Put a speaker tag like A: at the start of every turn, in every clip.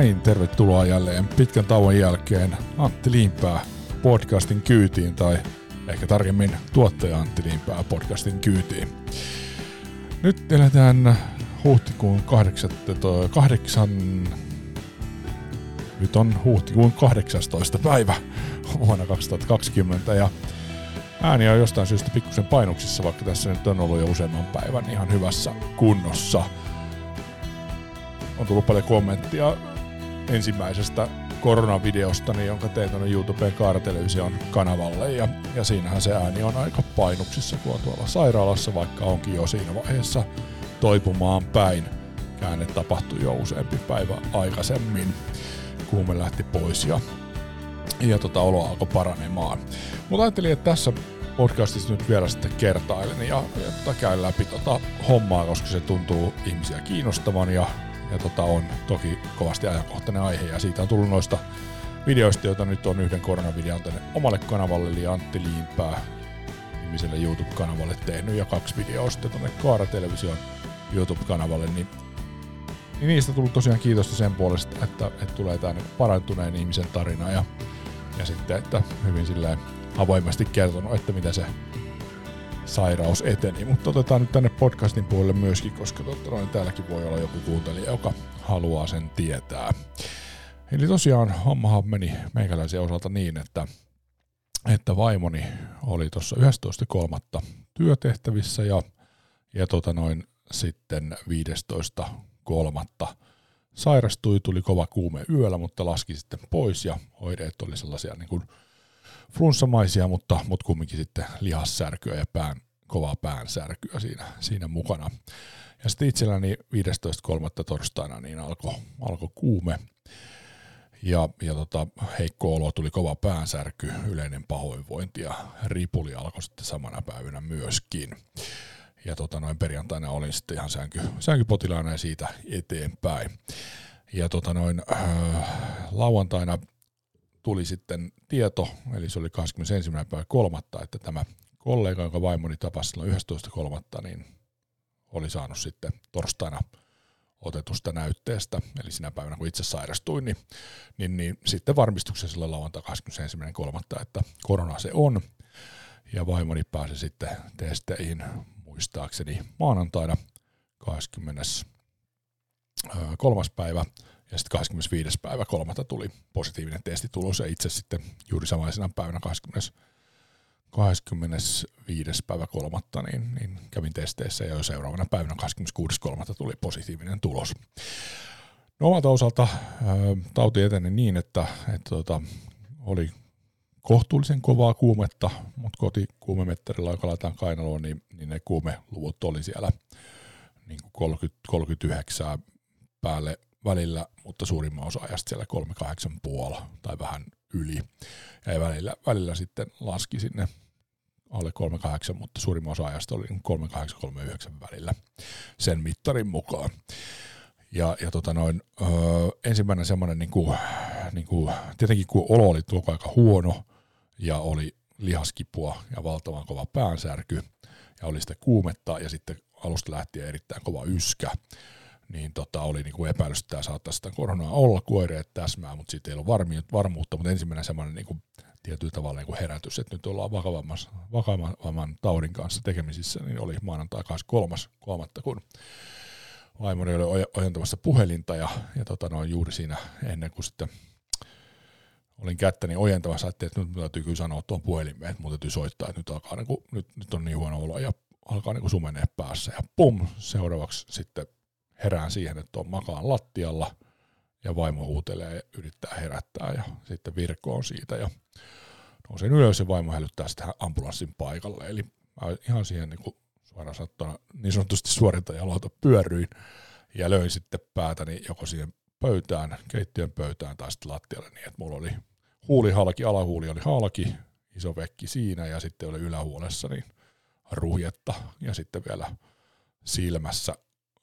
A: näin, tervetuloa jälleen pitkän tauon jälkeen Antti Liimpää podcastin kyytiin, tai ehkä tarkemmin tuottaja Antti Liimpää podcastin kyytiin. Nyt eletään huhtikuun 8, 8 nyt on huhtikuun 18. päivä vuonna 2020 ja ääni on jostain syystä pikkusen painuksissa, vaikka tässä nyt on ollut jo useamman päivän ihan hyvässä kunnossa. On tullut paljon kommenttia ensimmäisestä koronavideostani, jonka tein tuonne YouTubeen Kaaratelevision kanavalle. Ja, ja siinähän se ääni on aika painuksissa, kun on tuolla sairaalassa, vaikka onkin jo siinä vaiheessa toipumaan päin. Käänne tapahtui jo useampi päivä aikaisemmin. Kuume lähti pois ja, ja tota, olo alkoi paranemaan. Mutta ajattelin, että tässä podcastissa nyt vielä sitten kertailen ja, ja tota, käyn läpi tota hommaa, koska se tuntuu ihmisiä kiinnostavan ja ja tota on toki kovasti ajankohtainen aihe. Ja siitä on tullut noista videoista, joita nyt on yhden koronavideon tänne omalle kanavalle, eli Antti Liimpää nimiselle YouTube-kanavalle tehnyt. Ja kaksi videoa sitten tuonne Kaara Television YouTube-kanavalle, niin, niin niistä tullut tosiaan kiitosta sen puolesta, että, että tulee tämä niin parantuneen ihmisen tarina. Ja, ja sitten, että hyvin silleen avoimesti kertonut, että mitä se sairaus eteni. Mutta otetaan nyt tänne podcastin puolelle myöskin, koska totta noin täälläkin voi olla joku kuuntelija, joka haluaa sen tietää. Eli tosiaan hommahan meni meikäläisen osalta niin, että, että vaimoni oli tuossa 11.3. työtehtävissä ja, ja tota noin sitten 15.3. sairastui, tuli kova kuume yöllä, mutta laski sitten pois ja oireet oli sellaisia niin kuin flunssamaisia, mutta, mutta kumminkin sitten lihassärkyä ja pään, kovaa päänsärkyä siinä, siinä mukana. Ja sitten itselläni 15.3. torstaina niin alkoi alko kuume ja, ja tota, heikko olo, tuli kova päänsärky, yleinen pahoinvointi ja ripuli alkoi sitten samana päivänä myöskin. Ja tota, noin perjantaina olin sitten ihan sänky, sänkypotilaana ja siitä eteenpäin. Ja tota, noin, äh, lauantaina tuli sitten tieto, eli se oli 21. päivä kolmatta, että tämä kollega, jonka vaimoni tapasi silloin 11.3., niin oli saanut sitten torstaina otetusta näytteestä, eli sinä päivänä kun itse sairastuin, niin, niin, niin sitten varmistuksen silloin lauantai 21.3., että korona se on, ja vaimoni pääsi sitten testeihin muistaakseni maanantaina 23. päivä, ja sitten 25. päivä kolmatta tuli positiivinen testitulos, ja itse sitten juuri samaisena päivänä 20. 25. päivä kolmatta niin, niin kävin testeissä ja jo seuraavana päivänä 26.3. tuli positiivinen tulos. No omalta osalta tauti eteni niin, että, että tota, oli kohtuullisen kovaa kuumetta, mutta kotikuumemetterillä, joka laitetaan kainaloon, niin, niin ne kuumeluvut oli siellä niin kuin 30, 39 päälle välillä, mutta suurimman osa ajasta siellä 38,5 tai vähän yli. Ja välillä, välillä sitten laski sinne alle 38, mutta suurimman osa ajasta oli 38-39 välillä sen mittarin mukaan. Ja, ja tota noin, öö, ensimmäinen semmoinen, niin kuin, niin kuin, tietenkin kun olo oli koko aika huono ja oli lihaskipua ja valtavan kova päänsärky ja oli sitten kuumetta ja sitten alusta lähtien erittäin kova yskä, niin tota, oli niin kuin epäilys, että tämä saattaa sitä koronaa olla, kun oireet täsmää, mutta siitä ei ollut varmuutta, mutta ensimmäinen semmoinen niin kuin tietyllä tavalla niin kuin herätys, että nyt ollaan vakavamman, taudin kanssa tekemisissä, niin oli maanantai kolmas kolmatta, kun vaimoni oli ojentamassa puhelinta ja, ja tota, noin juuri siinä ennen kuin sitten olin kättäni ojentamassa, että nyt täytyy kyllä sanoa tuon puhelimeen, että mun täytyy soittaa, että nyt, alkaa, niin kuin, nyt, nyt on niin huono olo ja alkaa niin kuin sumenee päässä ja pum, seuraavaksi sitten herään siihen, että on makaan lattialla ja vaimo huutelee ja yrittää herättää ja sitten Virko on siitä ja nousin ylös ja vaimo hälyttää sitten ambulanssin paikalle. Eli ihan siihen niin kuin suoraan sanottuna niin sanotusti suorintajaluota pyörryin ja löin sitten päätäni joko siihen pöytään, keittiön pöytään tai sitten lattialle niin, että mulla oli huuli halki, alahuuli oli halki, iso vekki siinä ja sitten oli ylähuolessa niin ruhjetta ja sitten vielä silmässä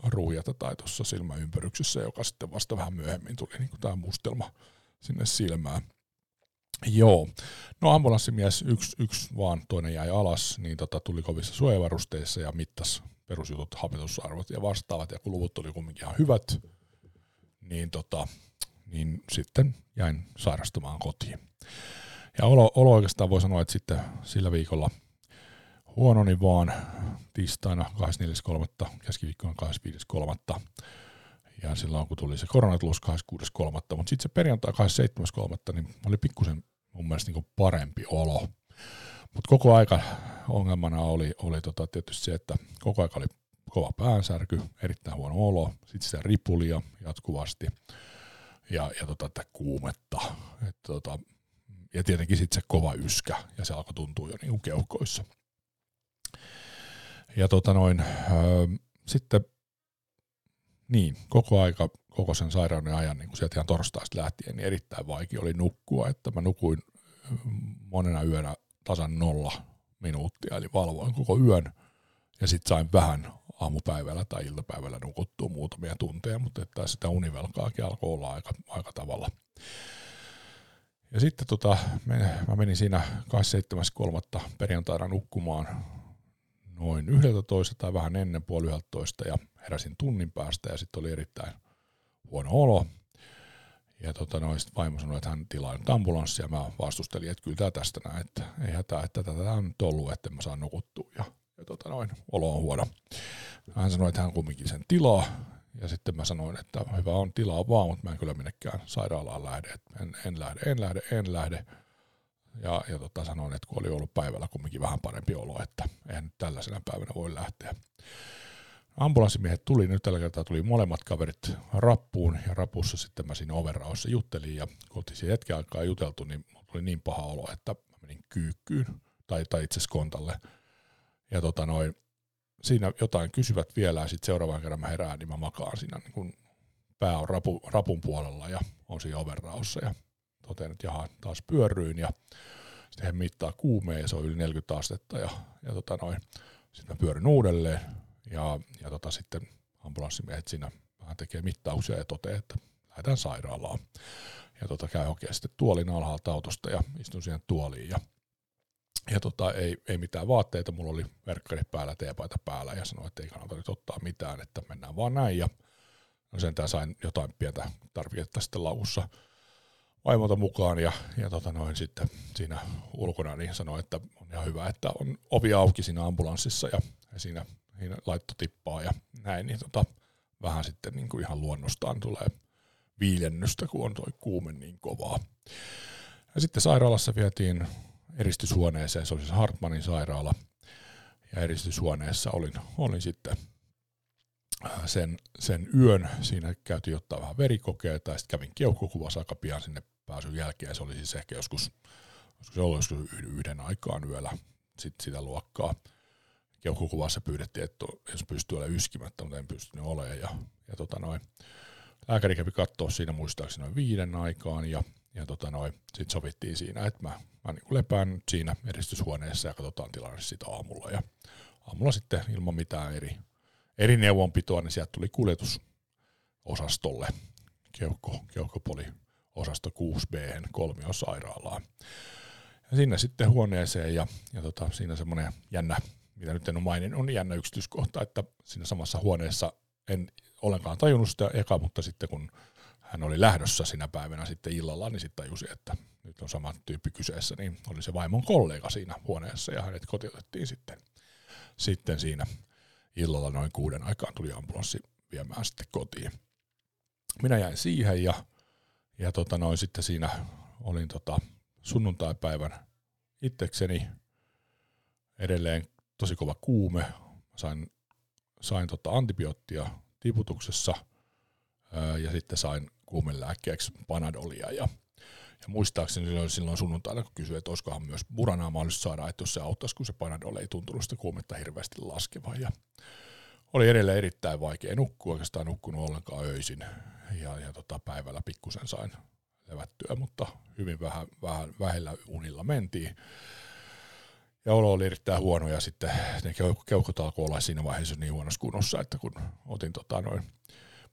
A: ruhjata tai tuossa silmäympäryksessä, joka sitten vasta vähän myöhemmin tuli niin tämä mustelma sinne silmään. Joo. No ambulanssimies, yksi, yksi vaan, toinen jäi alas, niin tota, tuli kovissa suojavarusteissa ja mittas perusjutut, hapetusarvot ja vastaavat, ja kun luvut oli kumminkin ihan hyvät, niin tota, niin sitten jäin sairastumaan kotiin. Ja olo, olo oikeastaan voi sanoa, että sitten sillä viikolla huononi vaan tiistaina 24.3. keskiviikkona 25.3. Ja silloin kun tuli se koronatulus 26.3. Mutta sitten se perjantai 27.3. niin oli pikkusen mun mielestä niin parempi olo. Mutta koko aika ongelmana oli, oli tota tietysti se, että koko aika oli kova päänsärky, erittäin huono olo, sitten sitä ripulia jatkuvasti ja, ja tota, että kuumetta. Et tota, ja tietenkin sitten se kova yskä, ja se alkoi tuntua jo niinku keuhkoissa. Ja tota noin, öö, sitten niin, koko aika, koko sen sairauden ajan, niin kuin sieltä ihan torstaista lähtien, niin erittäin vaikea oli nukkua, että mä nukuin monena yönä tasan nolla minuuttia, eli valvoin koko yön, ja sitten sain vähän aamupäivällä tai iltapäivällä nukuttua muutamia tunteja, mutta että sitä univelkaakin alkoi olla aika, aika tavalla. Ja sitten tota, mä menin siinä 27.3. perjantaina nukkumaan noin 11 tai vähän ennen puoli 11 ja heräsin tunnin päästä ja sitten oli erittäin huono olo. Ja tota, no, sitten vaimo sanoi, että hän tilaa nyt ambulanssia ja mä vastustelin, että kyllä tämä tästä näin, että ei hätää, että tätä on nyt ollut, että mä saan nukuttua ja, ja tota, noin, olo on huono. Hän sanoi, että hän kumminkin sen tilaa ja sitten mä sanoin, että hyvä on tilaa vaan, mutta mä en kyllä minnekään sairaalaan lähde, en, en lähde, en lähde, en lähde. Ja, ja tota, sanoin, että kun oli ollut päivällä kumminkin vähän parempi olo, että en nyt tällaisena päivänä voi lähteä. Ambulanssimiehet tuli, nyt tällä kertaa tuli molemmat kaverit rappuun ja rapussa sitten mä siinä overraossa juttelin ja kun oltiin hetken aikaa juteltu, niin tuli niin paha olo, että mä menin kyykkyyn tai, tai itse kontalle. Ja tota noin, siinä jotain kysyvät vielä ja sitten seuraavan kerran mä herään, niin mä makaan siinä niin kun pää on rapu, rapun puolella ja on siinä overraossa ja totean, että jaha, taas pyörryin ja sitten he mittaa kuumeen ja se on yli 40 astetta ja, ja tota noin, sitten mä pyörin uudelleen ja, ja tota sitten ambulanssimiehet siinä vähän tekee mittauksia ja toteaa, että lähdetään sairaalaan. Ja tota käy oikein sitten tuolin alhaalta autosta ja istun siihen tuoliin ja ja tota, ei, ei mitään vaatteita, mulla oli verkkari päällä, teepaita päällä ja sanoin, että ei kannata nyt ottaa mitään, että mennään vaan näin. Ja no sentään sain jotain pientä tarviketta sitten laukussa vaimolta mukaan ja, ja tota noin sitten siinä ulkona niin sanoi, että on ihan hyvä, että on ovi auki siinä ambulanssissa ja, siinä, siinä laitto tippaa ja näin, niin tota, vähän sitten niin kuin ihan luonnostaan tulee viilennystä, kun on tuo kuume niin kovaa. Ja sitten sairaalassa vietiin eristyshuoneeseen, se oli siis Hartmanin sairaala, ja eristyshuoneessa olin, olin sitten sen, sen yön, siinä käytiin ottaa vähän verikokeita, ja sitten kävin keuhkokuvassa aika pian sinne pääsyn jälkeen, se oli siis ehkä joskus, se oli joskus yhden aikaan yöllä sit sitä luokkaa. Keuhkokuvassa pyydettiin, että jos pystyy olemaan yskimättä, mutta en pystynyt olemaan, ja, ja tota noin, lääkäri kävi katsoa siinä muistaakseni noin viiden aikaan, ja ja tota sitten sovittiin siinä, että mä, mä niin lepään siinä edistyshuoneessa ja katsotaan tilanne sitä aamulla. Ja aamulla sitten ilman mitään eri, eri neuvonpitoa, niin sieltä tuli kuljetusosastolle, keuhko, keuhkopoli osasto 6B kolmiosairaalaan. Ja sinne sitten huoneeseen ja, ja tota, siinä semmoinen jännä, mitä nyt en ole maininnut, on jännä yksityiskohta, että siinä samassa huoneessa en ollenkaan tajunnut sitä eka, mutta sitten kun hän oli lähdössä sinä päivänä sitten illalla, niin sitten tajusi, että nyt on sama tyyppi kyseessä, niin oli se vaimon kollega siinä huoneessa ja hänet kotiutettiin sitten, sitten siinä illalla noin kuuden aikaan tuli ambulanssi viemään sitten kotiin. Minä jäin siihen ja, ja tota noin sitten siinä olin tota sunnuntaipäivän itsekseni edelleen tosi kova kuume. Sain, sain tota antibioottia tiputuksessa ja sitten sain kuumelääkkeeksi Panadolia ja, ja muistaakseni oli silloin sunnuntaina, kun kysyi, että olisikohan myös Buranaa mahdollista saada, että jos se auttaisi, kun se Panadol ei tuntunut sitä kuumetta hirveästi laskevan. Ja oli edelleen erittäin vaikea nukkua, oikeastaan nukkunut ollenkaan öisin ja, ja tota, päivällä pikkusen sain levättyä, mutta hyvin vähän, vähän vähillä unilla mentiin. Ja olo oli erittäin huono ja sitten ne keuhkot alkoi olla siinä vaiheessa niin huonossa kunnossa, että kun otin tota noin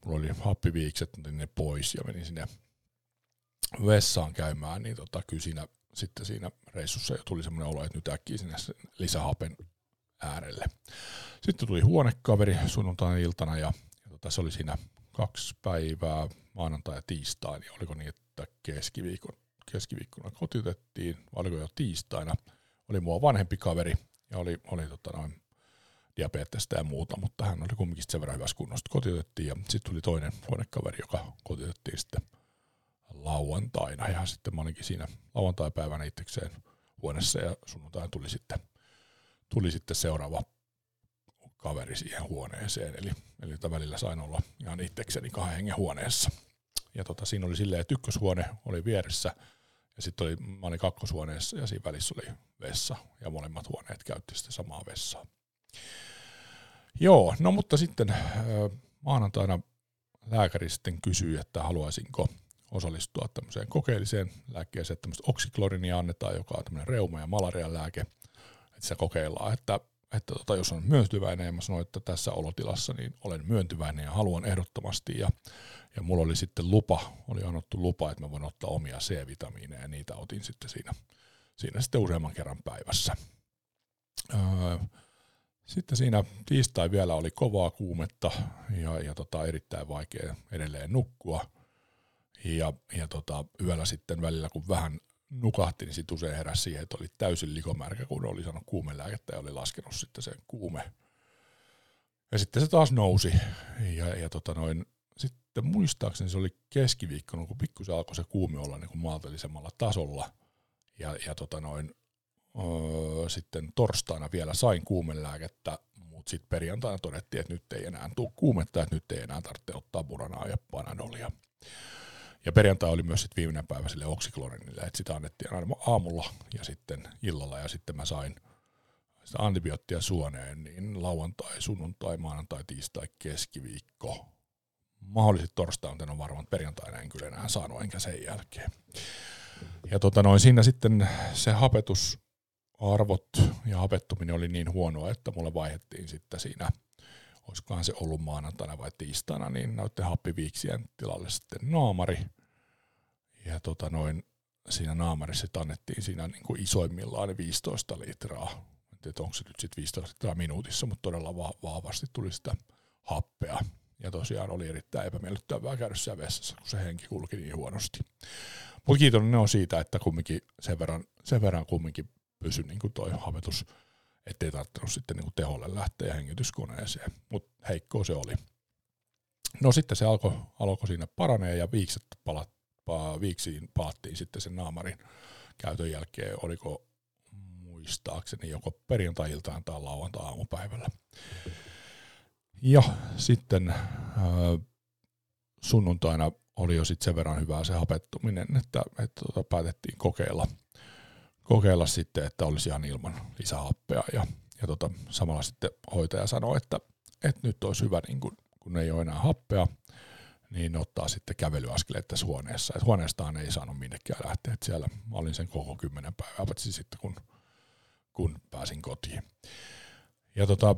A: mulla oli happiviikset, otin ne pois ja menin sinne vessaan käymään, niin tota, kyllä siinä, sitten siinä reissussa tuli semmoinen olo, että nyt äkkiä sinne lisähapen äärelle. Sitten tuli huonekaveri sunnuntain iltana ja, ja tota, se oli siinä kaksi päivää, maanantai ja tiistai, niin oliko niin, että keskiviikon, keskiviikkona kotiutettiin, vai oliko jo tiistaina, oli mua vanhempi kaveri ja oli, oli tota noin, diabetesta ja muuta, mutta hän oli kumminkin sen verran hyvässä kunnossa, kotiutettiin ja sitten tuli toinen huonekaveri, joka kotiutettiin sitten lauantaina ja sitten mä olinkin siinä lauantai-päivänä itsekseen huoneessa ja sunnuntaina tuli sitten, tuli sitten seuraava kaveri siihen huoneeseen, eli, eli välillä sain olla ihan itsekseni kahden hengen huoneessa. Ja tota, siinä oli silleen, että ykköshuone oli vieressä, ja sitten oli, mä olin kakkoshuoneessa, ja siinä välissä oli vessa, ja molemmat huoneet käytti sitten samaa vessaa. Joo, no mutta sitten maanantaina lääkäri sitten kysyi, että haluaisinko osallistua tämmöiseen kokeelliseen lääkkeeseen, tämmöistä oksiklorinia annetaan, joka on tämmöinen reuma- ja malarian lääke, että se kokeillaan, että että tota, jos on myöntyväinen ja mä sanoin, että tässä olotilassa niin olen myöntyväinen ja haluan ehdottomasti ja, ja mulla oli sitten lupa, oli annettu lupa, että mä voin ottaa omia C-vitamiineja ja niitä otin sitten siinä, siinä sitten useamman kerran päivässä. Öö, sitten siinä tiistai vielä oli kovaa kuumetta ja, ja tota, erittäin vaikea edelleen nukkua. Ja, ja tota, yöllä sitten välillä, kun vähän nukahti, niin sitten usein heräsi siihen, että oli täysin likomärkä, kun oli saanut kuumelääkettä ja oli laskenut sitten sen kuume. Ja sitten se taas nousi. Ja, ja tota noin, sitten muistaakseni se oli keskiviikkona, kun pikkusen alkoi se kuume olla niin kuin maltillisemmalla tasolla. Ja, ja tota noin, öö, sitten torstaina vielä sain kuumelääkettä, mutta sitten perjantaina todettiin, että nyt ei enää tule kuumetta, että nyt ei enää tarvitse ottaa buranaa ja panadolia. Ja perjantai oli myös sit viimeinen päivä sille oksiklorinille, että sitä annettiin aina aamulla ja sitten illalla ja sitten mä sain sitä antibioottia suoneen niin lauantai, sunnuntai, maanantai, tiistai, keskiviikko. Mahdollisesti torstai on varmaan, varmaan perjantaina en kyllä enää saanut enkä sen jälkeen. Ja tota noin, siinä sitten se hapetusarvot ja hapettuminen oli niin huonoa, että mulle vaihdettiin sitten siinä, olisikohan se ollut maanantaina vai tiistaina, niin näytte happiviiksien tilalle sitten naamari – ja tota noin, siinä naamarissa annettiin siinä niin kuin isoimmillaan 15 litraa. En tiedä, onko se nyt sitten 15 litraa minuutissa, mutta todella va- vahvasti tuli sitä happea. Ja tosiaan oli erittäin epämiellyttävää käydä siellä vessassa, kun se henki kulki niin huonosti. Mutta kiitollinen on siitä, että kumminkin sen verran, sen verran kumminkin pysyi niin kuin toi hapetus, ettei tarvinnut sitten niin kuin teholle lähteä hengityskoneeseen. Mutta heikkoa se oli. No sitten se alkoi alko siinä paranee ja viikset palat, viiksiin paattiin sitten sen naamarin käytön jälkeen, oliko muistaakseni joko perjantai-iltaan tai lauantai-aamupäivällä. Ja sitten äh, sunnuntaina oli jo sitten sen verran hyvää se hapettuminen, että, että tota, päätettiin kokeilla, kokeilla sitten, että olisi ihan ilman lisähappea. Ja, ja tota, samalla sitten hoitaja sanoi, että, että nyt olisi hyvä, niin kun, kun ei ole enää happea, niin ottaa sitten kävelyaskeleet tässä huoneessa. Et huoneestaan ei saanut minnekään lähteä. Et siellä mä olin sen koko kymmenen päivää, paitsi sitten kun, kun pääsin kotiin. Ja tota,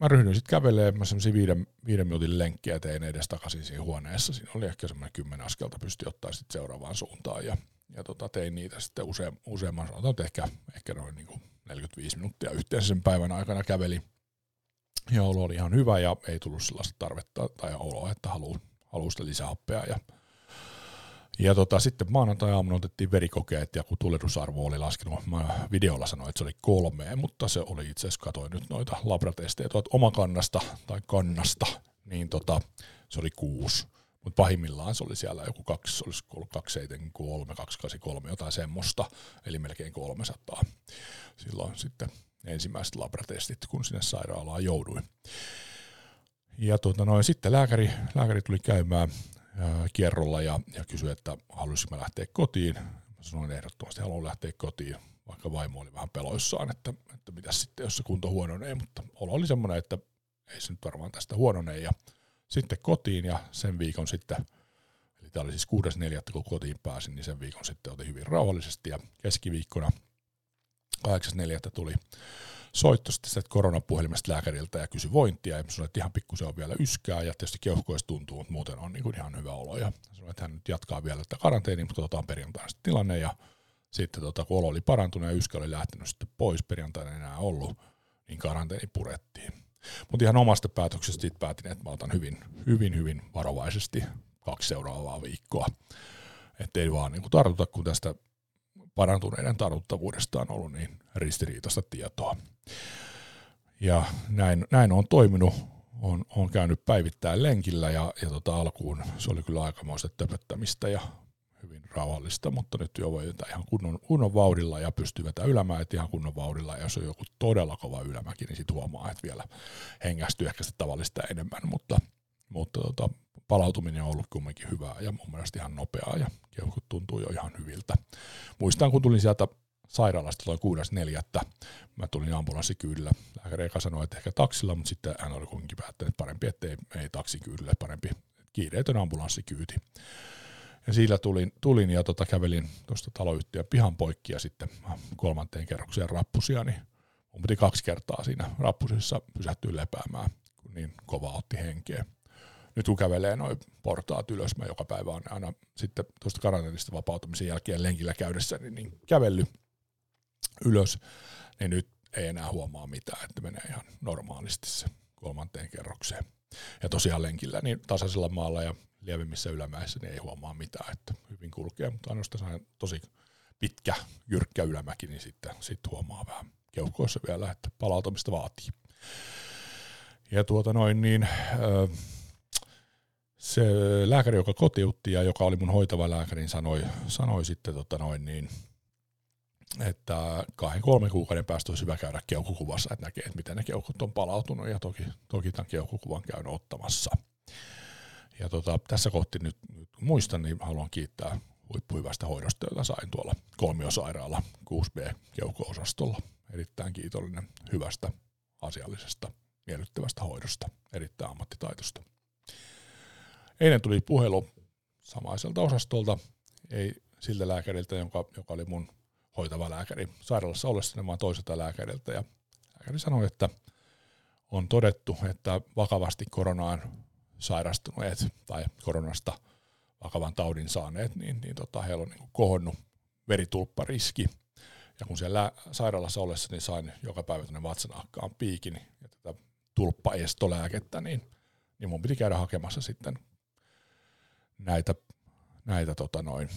A: mä ryhdyin sitten kävelemään, mä semmoisia viiden, viiden minuutin lenkkiä tein edes takaisin siinä huoneessa. Siinä oli ehkä semmoinen kymmenen askelta pystyi ottaa sitten seuraavaan suuntaan. Ja, ja tota, tein niitä sitten use, useamman, sanotaan, ehkä, ehkä noin niin kuin 45 minuuttia yhteensä sen päivän aikana käveli ja olo oli ihan hyvä ja ei tullut sellaista tarvetta tai oloa, että haluaa haluu sitä lisähappea. Ja, ja tota, sitten maanantai-aamuna otettiin verikokeet ja kun tulehdusarvo oli laskenut, mä videolla sanoin, että se oli kolme, mutta se oli itse asiassa, katsoin nyt noita labratestejä tuot omakannasta tai kannasta, niin tota, se oli kuusi. Mutta pahimmillaan se oli siellä joku kaksi, olisi ollut 273, 283, jotain semmoista, eli melkein 300. Silloin sitten ensimmäiset labratestit, kun sinne sairaalaan jouduin. Ja tuota noin, sitten lääkäri, lääkäri tuli käymään ää, kierrolla ja, ja kysyi, että haluaisinko mä lähteä kotiin. Mä sanoin ehdottomasti, haluan lähteä kotiin, vaikka vaimo oli vähän peloissaan, että, että mitä sitten, jos se kunto huononee, mutta olo oli semmoinen, että ei se nyt varmaan tästä huononee. Ja sitten kotiin ja sen viikon sitten, eli tämä oli siis 6.4. kun kotiin pääsin, niin sen viikon sitten otin hyvin rauhallisesti ja keskiviikkona 8.4. tuli soitto sitten koronapuhelimesta lääkäriltä ja kysyi vointia ja sanoin, että ihan pikkusen on vielä yskää ja tietysti keuhkoista tuntuu, mutta muuten on niin kuin ihan hyvä olo ja sanoin, että hän nyt jatkaa vielä tätä karanteenia, mutta katsotaan perjantaina sitten tilanne ja sitten tota, kun olo oli parantunut ja yskä oli lähtenyt sitten pois, perjantaina enää ollut, niin karanteeni purettiin. Mutta ihan omasta päätöksestä siitä päätin, että mä otan hyvin, hyvin, hyvin varovaisesti kaksi seuraavaa viikkoa. Että ei vaan niin tartuta, kun tästä parantuneiden tartuttavuudesta on ollut niin ristiriitaista tietoa. Ja näin, näin on toiminut. on, on käynyt päivittäin lenkillä ja, ja tota alkuun se oli kyllä aikamoista töpöttämistä ja hyvin rauhallista, mutta voi vetää ihan kunnon, kunnon vauhdilla ja vetämään ylämäet ihan kunnon vauhdilla. Ja jos on joku todella kova ylämäki, niin sitten huomaa, että vielä hengästyy ehkä sitä tavallista enemmän, mutta, mutta tota, palautuminen on ollut kumminkin hyvää ja mun mielestä ihan nopeaa ja keuhkot tuntuu jo ihan hyviltä. Muistan, kun tulin sieltä sairaalasta toi 6.4. Mä tulin ambulanssikyydillä. Lääkäri eka sanoi, että ehkä taksilla, mutta sitten hän oli kuitenkin päättänyt, että parempi, että ei, ei taksikyydille, parempi kiireetön ambulanssikyyti. Ja sillä tulin, tulin ja tota, kävelin tuosta taloyhtiön pihan poikki ja sitten kolmanteen kerrokseen rappusia, niin mun piti kaksi kertaa siinä rappusissa pysähtyä lepäämään, kun niin kova otti henkeä. Nyt kun kävelee noin portaat ylös, mä joka päivä on aina sitten tuosta karanteenista vapautumisen jälkeen lenkillä käydessä, niin, niin kävellyt ylös, niin nyt ei enää huomaa mitään, että menee ihan normaalisti se kolmanteen kerrokseen. Ja tosiaan lenkillä niin tasaisella maalla ja lievemmissä ylämäissä niin ei huomaa mitään, että hyvin kulkee, mutta ainoastaan tosi pitkä, jyrkkä ylämäki, niin sitten sit huomaa vähän keuhkoissa vielä, että palautumista vaatii. Ja tuota noin, niin se lääkäri, joka kotiutti ja joka oli mun hoitava lääkäri, niin sanoi, sanoi sitten tota noin, niin, että kahden kolmen kuukauden päästä olisi hyvä käydä keuhkokuvassa, että näkee, että miten ne keuhkot on palautunut ja toki, toki tämän keuhkokuvan käyn ottamassa. Ja tota, tässä kohti nyt, nyt muistan, niin haluan kiittää huippuhyvästä hoidosta, jota sain tuolla kolmiosairaala 6B keuhko-osastolla. Erittäin kiitollinen hyvästä, asiallisesta, miellyttävästä hoidosta, erittäin ammattitaitosta. Eilen tuli puhelu samaiselta osastolta, ei siltä lääkäriltä, joka, joka oli mun hoitava lääkäri sairaalassa ollessani, vaan toiselta lääkäriltä. Ja lääkäri sanoi, että on todettu, että vakavasti koronaan sairastuneet tai koronasta vakavan taudin saaneet, niin, niin tota, heillä on niin kohonnut veritulppariski. Ja kun siellä sairaalassa ollessa, niin sain joka päivä tänne vatsanahkaan piikin ja tätä tulppaestolääkettä, niin, niin mun piti käydä hakemassa sitten näitä, näitä tota noin,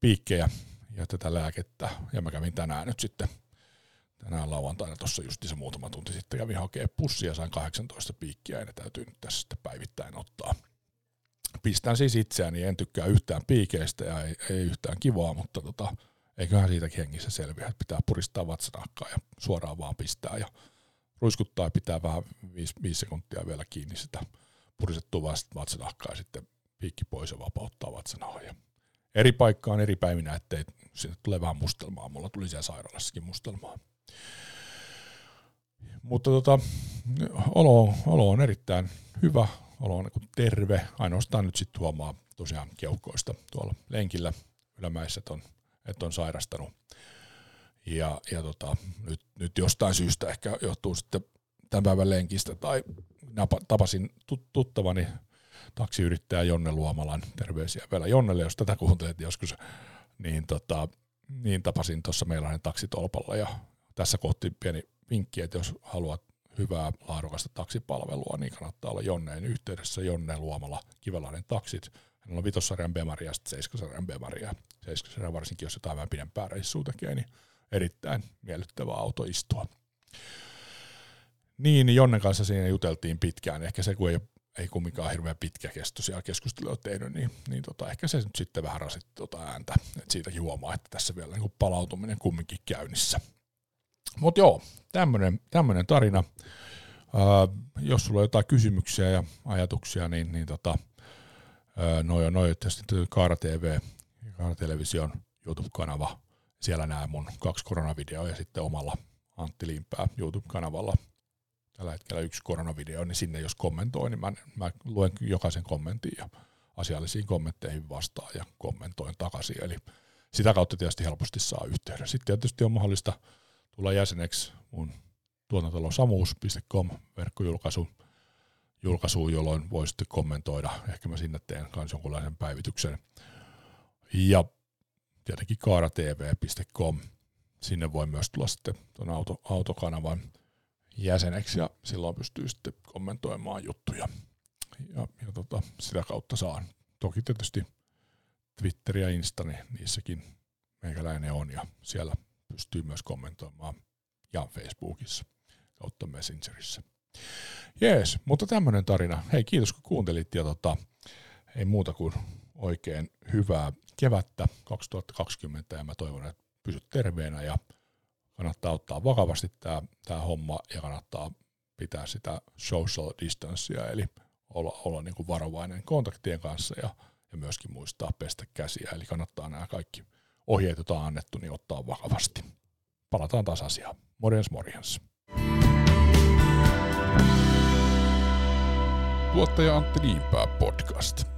A: piikkejä ja tätä lääkettä. Ja mä kävin tänään nyt sitten tänään lauantaina tuossa se muutama tunti sitten kävin hakea pussia, sain 18 piikkiä ja ne täytyy nyt sitten päivittäin ottaa. Pistän siis itseäni, en tykkää yhtään piikeistä ja ei, ei yhtään kivaa, mutta tota, eiköhän siitäkin hengissä selviä, että pitää puristaa vatsanahkaa ja suoraan vaan pistää ja ruiskuttaa ja pitää vähän 5, 5 sekuntia vielä kiinni sitä puristettua vatsanahkaa ja sitten piikki pois ja vapauttaa vatsanahoja. Eri paikkaan eri päivinä, ettei sinne tule vähän mustelmaa. Mulla tuli siellä sairaalassakin mustelmaa. Mutta tota, olo, olo on erittäin hyvä, olo on niin terve. Ainoastaan nyt sitten huomaa tosiaan keuhkoista tuolla lenkillä ylämäissä, että on, että on sairastanut. Ja, ja tota, nyt, nyt jostain syystä ehkä johtuu sitten tämän päivän lenkistä tai tapasin tuttavani taksiyrittäjä Jonne Luomalan, terveisiä vielä Jonnelle, jos tätä kuuntelet joskus, niin, tota, niin tapasin tuossa meillä taksitolpalla ja tässä kohti pieni vinkki, että jos haluat hyvää laadukasta taksipalvelua, niin kannattaa olla Jonneen yhteydessä. Jonne Luomala, Kivelahden taksit. Hänellä on vitossarjan Bemari ja sitten seiskasarjan Bemari. Ja seiskasarjan varsinkin, jos jotain vähän pidempää reissua tekee, niin erittäin miellyttävä auto istua. Niin, Jonnen kanssa siinä juteltiin pitkään. Ehkä se, kun ei, ei kumminkaan hirveän pitkäkestoisia keskusteluja tehnyt, niin, niin tota, ehkä se nyt sitten vähän rasitti tota ääntä. Et siitäkin huomaa, että tässä vielä niin palautuminen kumminkin käynnissä. Mutta joo, tämmöinen tarina. Ää, jos sulla on jotain kysymyksiä ja ajatuksia, niin, niin tota, noin on noin tietysti Kaara TV, Kaara Television YouTube-kanava. Siellä näen mun kaksi koronavideoa ja sitten omalla Antti Limpää YouTube-kanavalla tällä hetkellä yksi koronavideo, niin sinne jos kommentoi, niin mä, mä luen jokaisen kommentin ja asiallisiin kommentteihin vastaan ja kommentoin takaisin. Eli sitä kautta tietysti helposti saa yhteyden. Sitten tietysti on mahdollista tulla jäseneksi mun tuotantolo samuus.com verkkojulkaisu, julkaisu, jolloin voi sitten kommentoida. Ehkä mä sinne teen myös jonkunlaisen päivityksen. Ja tietenkin kaaratv.com. Sinne voi myös tulla sitten tuon auto, autokanavan jäseneksi ja silloin pystyy sitten kommentoimaan juttuja. Ja, ja tota, sitä kautta saan. Toki tietysti Twitter ja Insta, niin niissäkin meikäläinen on ja siellä pystyy myös kommentoimaan ja Facebookissa kautta Messengerissä. Jees, mutta tämmöinen tarina. Hei, kiitos kun kuuntelit ja tota, ei muuta kuin oikein hyvää kevättä 2020 ja mä toivon, että pysyt terveenä ja kannattaa ottaa vakavasti tämä, tämä homma ja kannattaa pitää sitä social distancea, eli olla, olla niin kuin varovainen kontaktien kanssa ja, ja myöskin muistaa pestä käsiä, eli kannattaa nämä kaikki ohjeet, joita on annettu, niin ottaa vakavasti. Palataan taas asiaan. Morjens morjens. Tuottaja Antti Niinpää podcast.